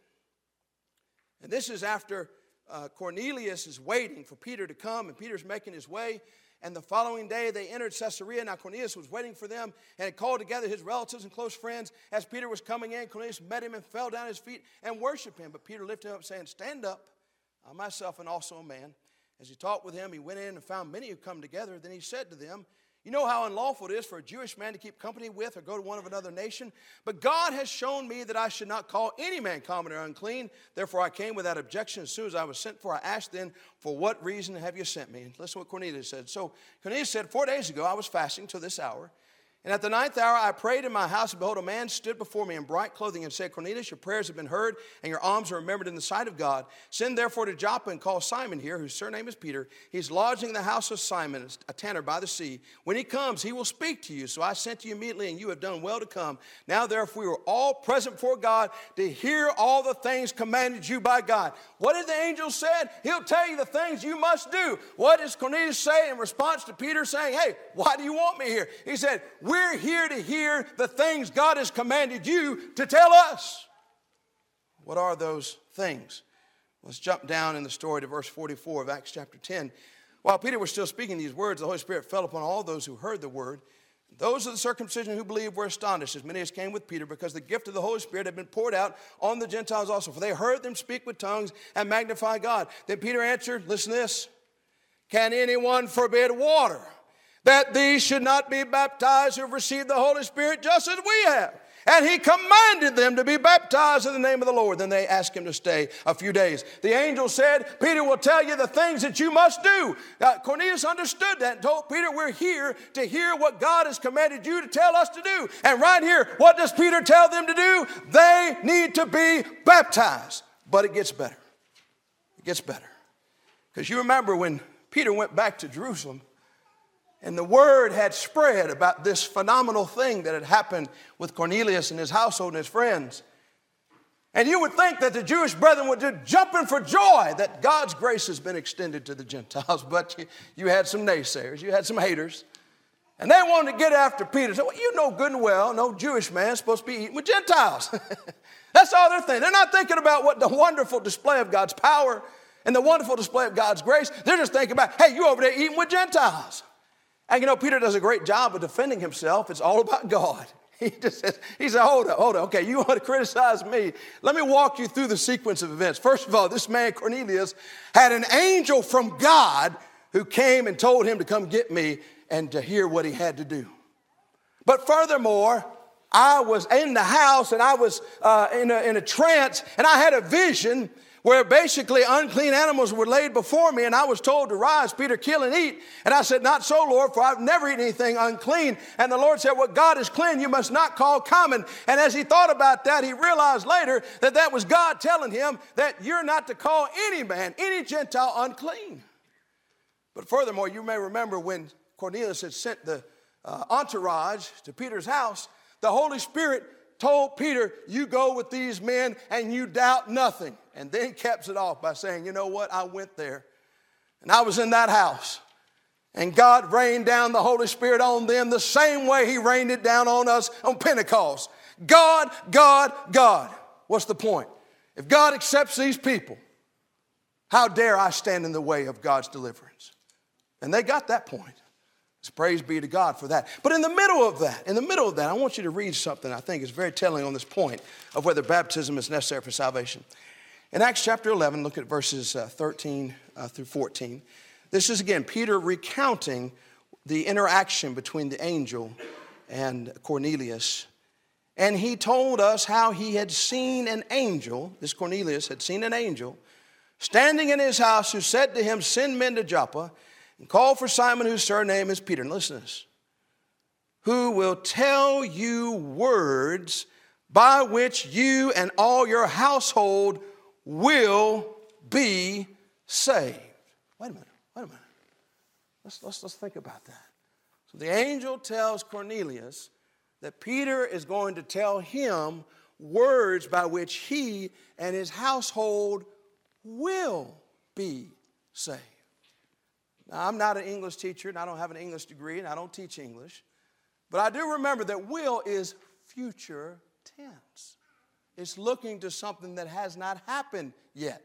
And this is after uh, Cornelius is waiting for Peter to come, and Peter's making his way. And the following day they entered Caesarea. Now Cornelius was waiting for them and had called together his relatives and close friends. As Peter was coming in, Cornelius met him and fell down at his feet and worshiped him. But Peter lifted him up, saying, Stand up, I myself and also a man. As he talked with him, he went in and found many who come together. Then he said to them, you know how unlawful it is for a Jewish man to keep company with or go to one of another nation? But God has shown me that I should not call any man common or unclean. Therefore, I came without objection as soon as I was sent for. I asked then, For what reason have you sent me? And listen to what Cornelius said. So Cornelius said, Four days ago I was fasting till this hour. And at the ninth hour I prayed in my house, and behold, a man stood before me in bright clothing and said, Cornelius, your prayers have been heard, and your alms are remembered in the sight of God. Send therefore to Joppa and call Simon here, whose surname is Peter. He's lodging in the house of Simon, a tanner by the sea. When he comes, he will speak to you. So I sent to you immediately, and you have done well to come. Now therefore we were all present before God to hear all the things commanded you by God. What did the angel said? He'll tell you the things you must do. What does Cornelius say in response to Peter saying, Hey, why do you want me here? He said, we're here to hear the things God has commanded you to tell us. What are those things? Let's jump down in the story to verse 44 of Acts chapter 10. While Peter was still speaking these words, the Holy Spirit fell upon all those who heard the word. Those of the circumcision who believed were astonished, as many as came with Peter, because the gift of the Holy Spirit had been poured out on the Gentiles also. For they heard them speak with tongues and magnify God. Then Peter answered, Listen to this Can anyone forbid water? That these should not be baptized who have received the Holy Spirit just as we have. And he commanded them to be baptized in the name of the Lord. Then they asked him to stay a few days. The angel said, Peter will tell you the things that you must do. Now, Cornelius understood that and told Peter, We're here to hear what God has commanded you to tell us to do. And right here, what does Peter tell them to do? They need to be baptized. But it gets better. It gets better. Because you remember when Peter went back to Jerusalem, and the word had spread about this phenomenal thing that had happened with Cornelius and his household and his friends. And you would think that the Jewish brethren would just jump in for joy that God's grace has been extended to the Gentiles. [laughs] But you, you had some naysayers, you had some haters. And they wanted to get after Peter. So, well, you know good and well, no Jewish man is supposed to be eating with Gentiles. [laughs] That's all they're thinking. They're not thinking about what the wonderful display of God's power and the wonderful display of God's grace. They're just thinking about, hey, you over there eating with Gentiles. And you know, Peter does a great job of defending himself. It's all about God. [laughs] He just says, he said, hold up, hold up. Okay, you want to criticize me. Let me walk you through the sequence of events. First of all, this man, Cornelius, had an angel from God who came and told him to come get me and to hear what he had to do. But furthermore, I was in the house and I was uh, in, a, in a trance and I had a vision where basically unclean animals were laid before me, and I was told to rise, Peter, kill and eat. And I said, Not so, Lord, for I've never eaten anything unclean. And the Lord said, What God is clean, you must not call common. And as he thought about that, he realized later that that was God telling him that you're not to call any man, any Gentile, unclean. But furthermore, you may remember when Cornelius had sent the uh, entourage to Peter's house, the Holy Spirit told Peter, You go with these men and you doubt nothing. And then caps it off by saying, You know what? I went there and I was in that house. And God rained down the Holy Spirit on them the same way He rained it down on us on Pentecost. God, God, God. What's the point? If God accepts these people, how dare I stand in the way of God's deliverance? And they got that point. So praise be to God for that. But in the middle of that, in the middle of that, I want you to read something I think is very telling on this point of whether baptism is necessary for salvation. In Acts chapter 11, look at verses uh, 13 uh, through 14. This is again Peter recounting the interaction between the angel and Cornelius. And he told us how he had seen an angel, this Cornelius had seen an angel, standing in his house who said to him, Send men to Joppa and call for Simon, whose surname is Peter. And listen to this who will tell you words by which you and all your household will be saved. Wait a minute, wait a minute. Let's, let's, let's think about that. So the angel tells Cornelius that Peter is going to tell him words by which he and his household will be saved. Now, I'm not an English teacher and I don't have an English degree and I don't teach English, but I do remember that will is future tense. It's looking to something that has not happened yet.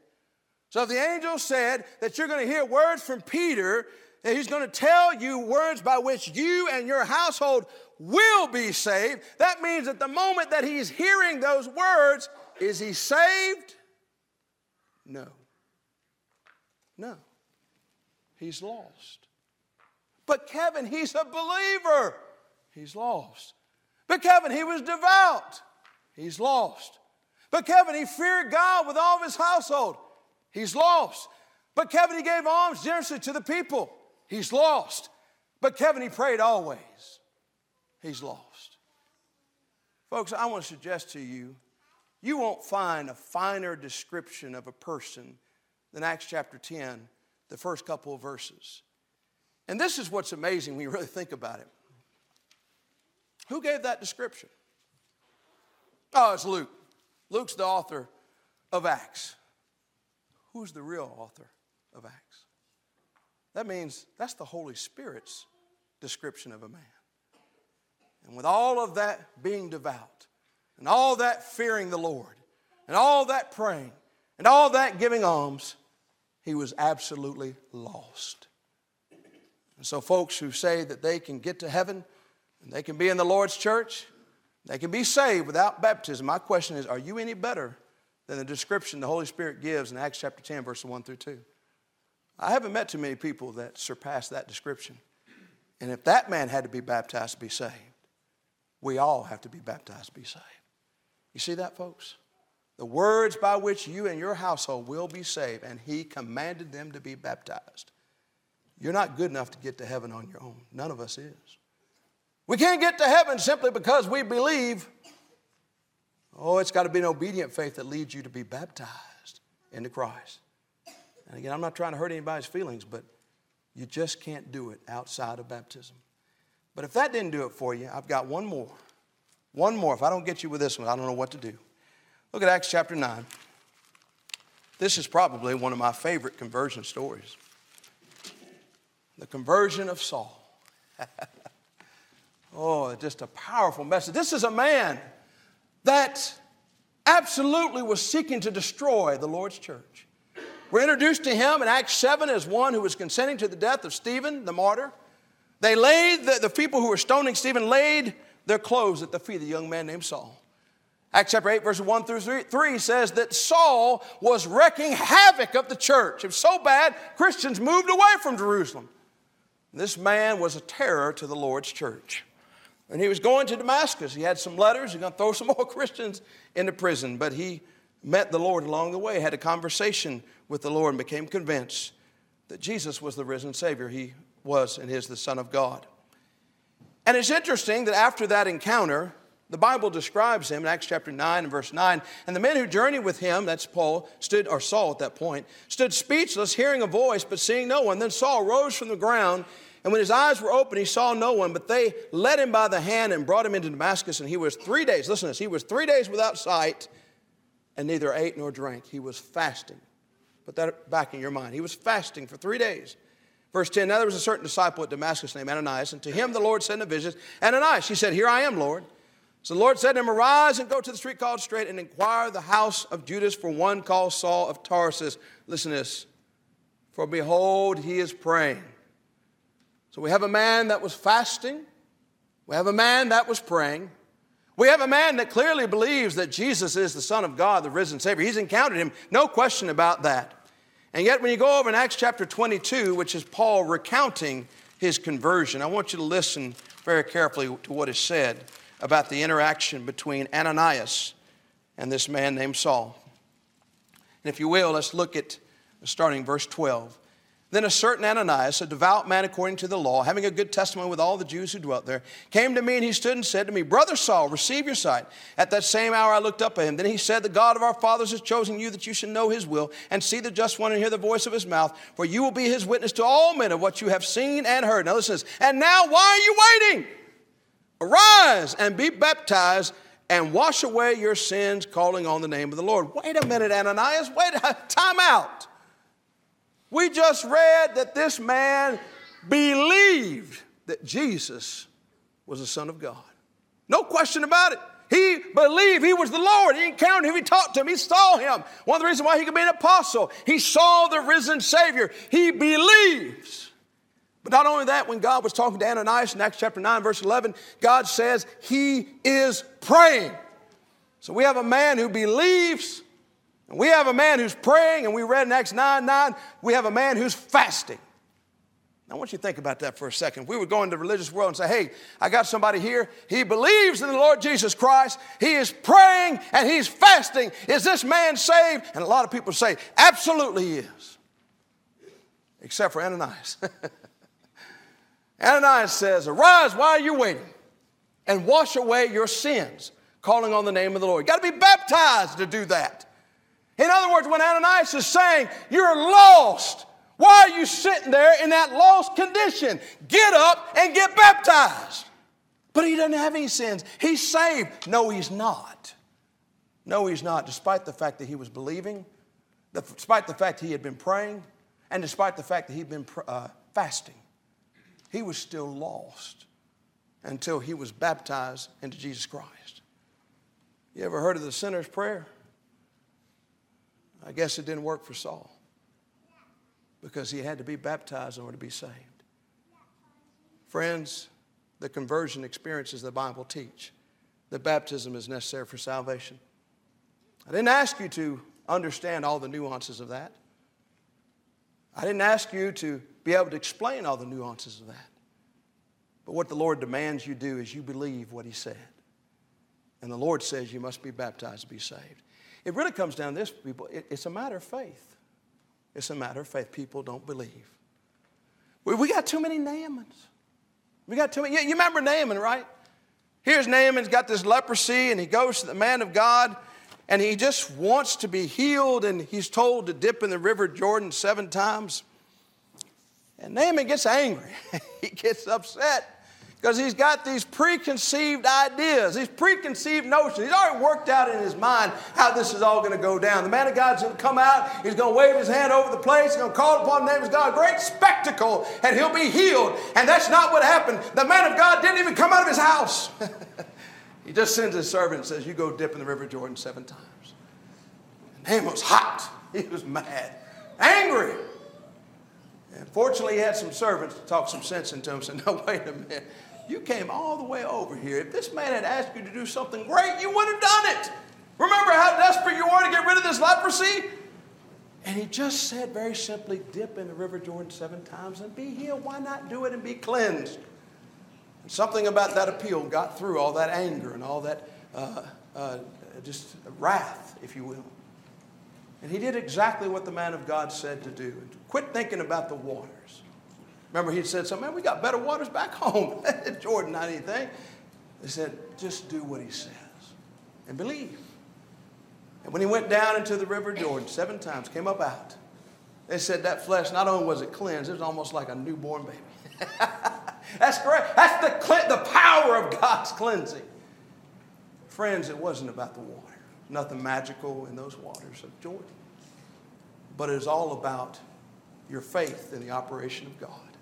So if the angel said that you're going to hear words from Peter, that he's going to tell you words by which you and your household will be saved, that means at the moment that he's hearing those words, is he saved? No. No he's lost. But Kevin, he's a believer. He's lost. But Kevin, he was devout. He's lost. But Kevin, he feared God with all of his household. He's lost. But Kevin, he gave alms generously to the people. He's lost. But Kevin, he prayed always. He's lost. Folks, I want to suggest to you, you won't find a finer description of a person than Acts chapter 10 the first couple of verses. And this is what's amazing when you really think about it. Who gave that description? Oh, it's Luke. Luke's the author of Acts. Who's the real author of Acts? That means that's the Holy Spirit's description of a man. And with all of that being devout, and all that fearing the Lord, and all that praying, and all that giving alms, he was absolutely lost. And so, folks who say that they can get to heaven and they can be in the Lord's church, they can be saved without baptism. My question is are you any better than the description the Holy Spirit gives in Acts chapter 10, verses 1 through 2? I haven't met too many people that surpass that description. And if that man had to be baptized to be saved, we all have to be baptized to be saved. You see that, folks? the words by which you and your household will be saved, and he commanded them to be baptized. You're not good enough to get to heaven on your own. None of us is. We can't get to heaven simply because we believe. Oh, it's got to be an obedient faith that leads you to be baptized into Christ. And again, I'm not trying to hurt anybody's feelings, but you just can't do it outside of baptism. But if that didn't do it for you, I've got one more. One more. If I don't get you with this one, I don't know what to do. Look at Acts chapter 9. This is probably one of my favorite conversion stories the conversion of Saul. [laughs] oh, just a powerful message. This is a man that absolutely was seeking to destroy the Lord's church. We're introduced to him in Acts 7 as one who was consenting to the death of Stephen, the martyr. They laid, the, the people who were stoning Stephen laid their clothes at the feet of the young man named Saul. Acts chapter 8, verses 1 through 3 says that Saul was wrecking havoc of the church. It was so bad, Christians moved away from Jerusalem. This man was a terror to the Lord's church. And he was going to Damascus. He had some letters. He's going to throw some more [laughs] Christians into prison. But he met the Lord along the way, had a conversation with the Lord, and became convinced that Jesus was the risen Savior. He was and is the Son of God. And it's interesting that after that encounter, the Bible describes him in Acts chapter 9 and verse 9. And the men who journeyed with him, that's Paul, stood, or Saul at that point, stood speechless, hearing a voice, but seeing no one. Then Saul rose from the ground, and when his eyes were open, he saw no one, but they led him by the hand and brought him into Damascus. And he was three days, listen to this, he was three days without sight, and neither ate nor drank. He was fasting. Put that back in your mind. He was fasting for three days. Verse 10 Now there was a certain disciple at Damascus named Ananias, and to him the Lord sent a vision. Ananias, he said, Here I am, Lord. So the Lord said to him, Arise and go to the street called Straight and inquire the house of Judas for one called Saul of Tarsus. Listen to this. For behold, he is praying. So we have a man that was fasting. We have a man that was praying. We have a man that clearly believes that Jesus is the Son of God, the risen Savior. He's encountered him, no question about that. And yet, when you go over in Acts chapter 22, which is Paul recounting his conversion, I want you to listen very carefully to what is said about the interaction between Ananias and this man named Saul. And if you will, let's look at starting verse 12. Then a certain Ananias, a devout man according to the law, having a good testimony with all the Jews who dwelt there, came to me and he stood and said to me, Brother Saul, receive your sight. At that same hour I looked up at him. Then he said, The God of our fathers has chosen you that you should know his will and see the just one and hear the voice of his mouth, for you will be his witness to all men of what you have seen and heard. Now listen to this. And now why are you waiting? Arise and be baptized and wash away your sins, calling on the name of the Lord. Wait a minute, Ananias. Wait, [laughs] time out. We just read that this man believed that Jesus was the Son of God. No question about it. He believed he was the Lord. He encountered him. He talked to him. He saw him. One of the reasons why he could be an apostle, he saw the risen Savior. He believes. But not only that, when God was talking to Ananias in Acts chapter 9, verse 11, God says he is praying. So we have a man who believes and we have a man who's praying, and we read in Acts 9 9, we have a man who's fasting. Now, I want you to think about that for a second. We would go into the religious world and say, hey, I got somebody here. He believes in the Lord Jesus Christ. He is praying and he's fasting. Is this man saved? And a lot of people say, absolutely he is. Except for Ananias. [laughs] Ananias says, Arise, why are you waiting? And wash away your sins, calling on the name of the Lord. You got to be baptized to do that. In other words, when Ananias is saying, You're lost, why are you sitting there in that lost condition? Get up and get baptized. But he doesn't have any sins. He's saved. No, he's not. No, he's not, despite the fact that he was believing, despite the fact he had been praying, and despite the fact that he'd been uh, fasting. He was still lost until he was baptized into Jesus Christ. You ever heard of the sinner's prayer? I guess it didn't work for Saul because he had to be baptized in order to be saved. Friends, the conversion experiences the Bible teach that baptism is necessary for salvation. I didn't ask you to understand all the nuances of that. I didn't ask you to be able to explain all the nuances of that. But what the Lord demands you do is you believe what He said. And the Lord says you must be baptized to be saved. It really comes down to this, people. It, it's a matter of faith. It's a matter of faith. People don't believe. We, we got too many Naamans. We got too many. You, you remember Naaman, right? Here's Naaman's got this leprosy, and he goes to the man of God, and he just wants to be healed, and he's told to dip in the river Jordan seven times. And Naaman gets angry. [laughs] he gets upset because he's got these preconceived ideas, these preconceived notions. He's already worked out in his mind how this is all going to go down. The man of God's going to come out, he's going to wave his hand over the place, he's going to call upon the name of God, great spectacle, and he'll be healed. And that's not what happened. The man of God didn't even come out of his house. [laughs] he just sends his servant and says, You go dip in the River Jordan seven times. And Naaman was hot, [laughs] he was mad, angry. And fortunately, he had some servants to talk some sense into him said, [laughs] No, wait a minute. You came all the way over here. If this man had asked you to do something great, you would have done it. Remember how desperate you were to get rid of this leprosy? And he just said very simply, dip in the River Jordan seven times and be healed. Why not do it and be cleansed? And something about that appeal got through all that anger and all that uh, uh, just wrath, if you will. And he did exactly what the man of God said to do. Quit thinking about the waters. Remember, he said something, man, we got better waters back [laughs] home. Jordan, not anything. They said, just do what he says and believe. And when he went down into the river Jordan seven times, came up out, they said that flesh, not only was it cleansed, it was almost like a newborn baby. [laughs] That's great. That's the, the power of God's cleansing. Friends, it wasn't about the water. Nothing magical in those waters of Jordan. But it is all about your faith in the operation of God.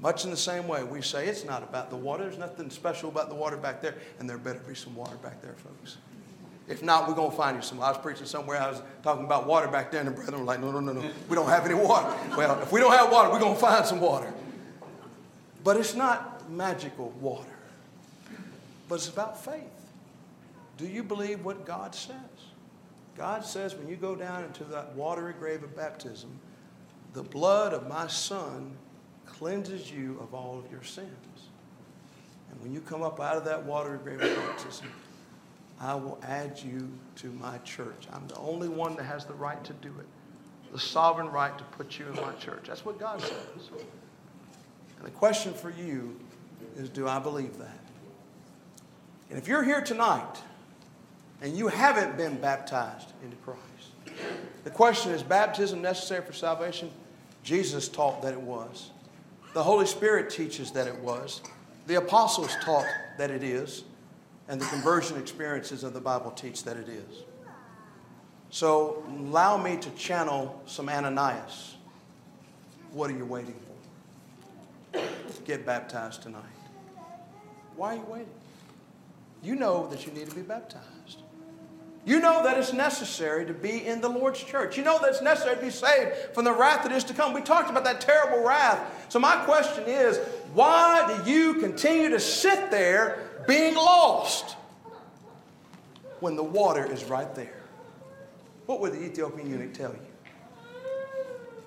Much in the same way, we say it's not about the water. There's nothing special about the water back there, and there better be some water back there, folks. If not, we're going to find you some. I was preaching somewhere, I was talking about water back there, and the brethren were like, no, no, no, no, we don't have any water. Well, if we don't have water, we're going to find some water. But it's not magical water, but it's about faith. Do you believe what God says? God says when you go down into that watery grave of baptism, the blood of my son cleanses you of all of your sins. And when you come up out of that watery grave of baptism, I will add you to my church. I'm the only one that has the right to do it, the sovereign right to put you in my church. That's what God says. And the question for you is do I believe that? And if you're here tonight and you haven't been baptized into Christ, the question is baptism necessary for salvation? Jesus taught that it was. The Holy Spirit teaches that it was. The apostles taught that it is. And the conversion experiences of the Bible teach that it is. So allow me to channel some Ananias. What are you waiting for? Get baptized tonight. Why are you waiting? You know that you need to be baptized. You know that it's necessary to be in the Lord's church. You know that it's necessary to be saved from the wrath that is to come. We talked about that terrible wrath. So, my question is why do you continue to sit there being lost when the water is right there? What would the Ethiopian eunuch tell you?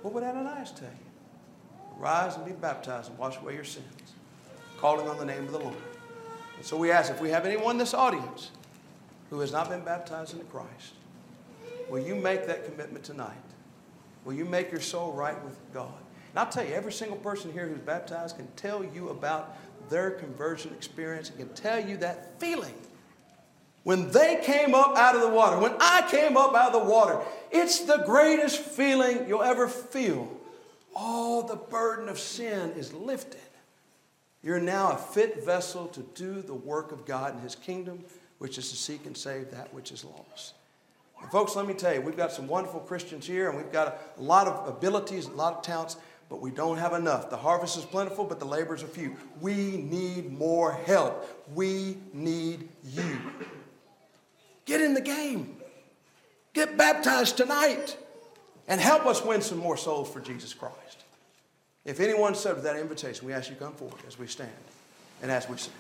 What would Ananias tell you? Rise and be baptized and wash away your sins, calling on the name of the Lord. And so we ask if we have anyone in this audience who has not been baptized into Christ, will you make that commitment tonight? Will you make your soul right with God? And I'll tell you, every single person here who's baptized can tell you about their conversion experience and can tell you that feeling. When they came up out of the water, when I came up out of the water, it's the greatest feeling you'll ever feel. All the burden of sin is lifted. You're now a fit vessel to do the work of God in His kingdom which is to seek and save that which is lost. And folks, let me tell you, we've got some wonderful Christians here, and we've got a, lot of abilities, a lot of talents, but we don't have enough. The harvest is plentiful, but the laborers are few. We need more help. We need you. Get in the game. Get baptized tonight and help us win some more souls for Jesus Christ. If anyone said that invitation, we ask you to come forward as we stand and as we sing.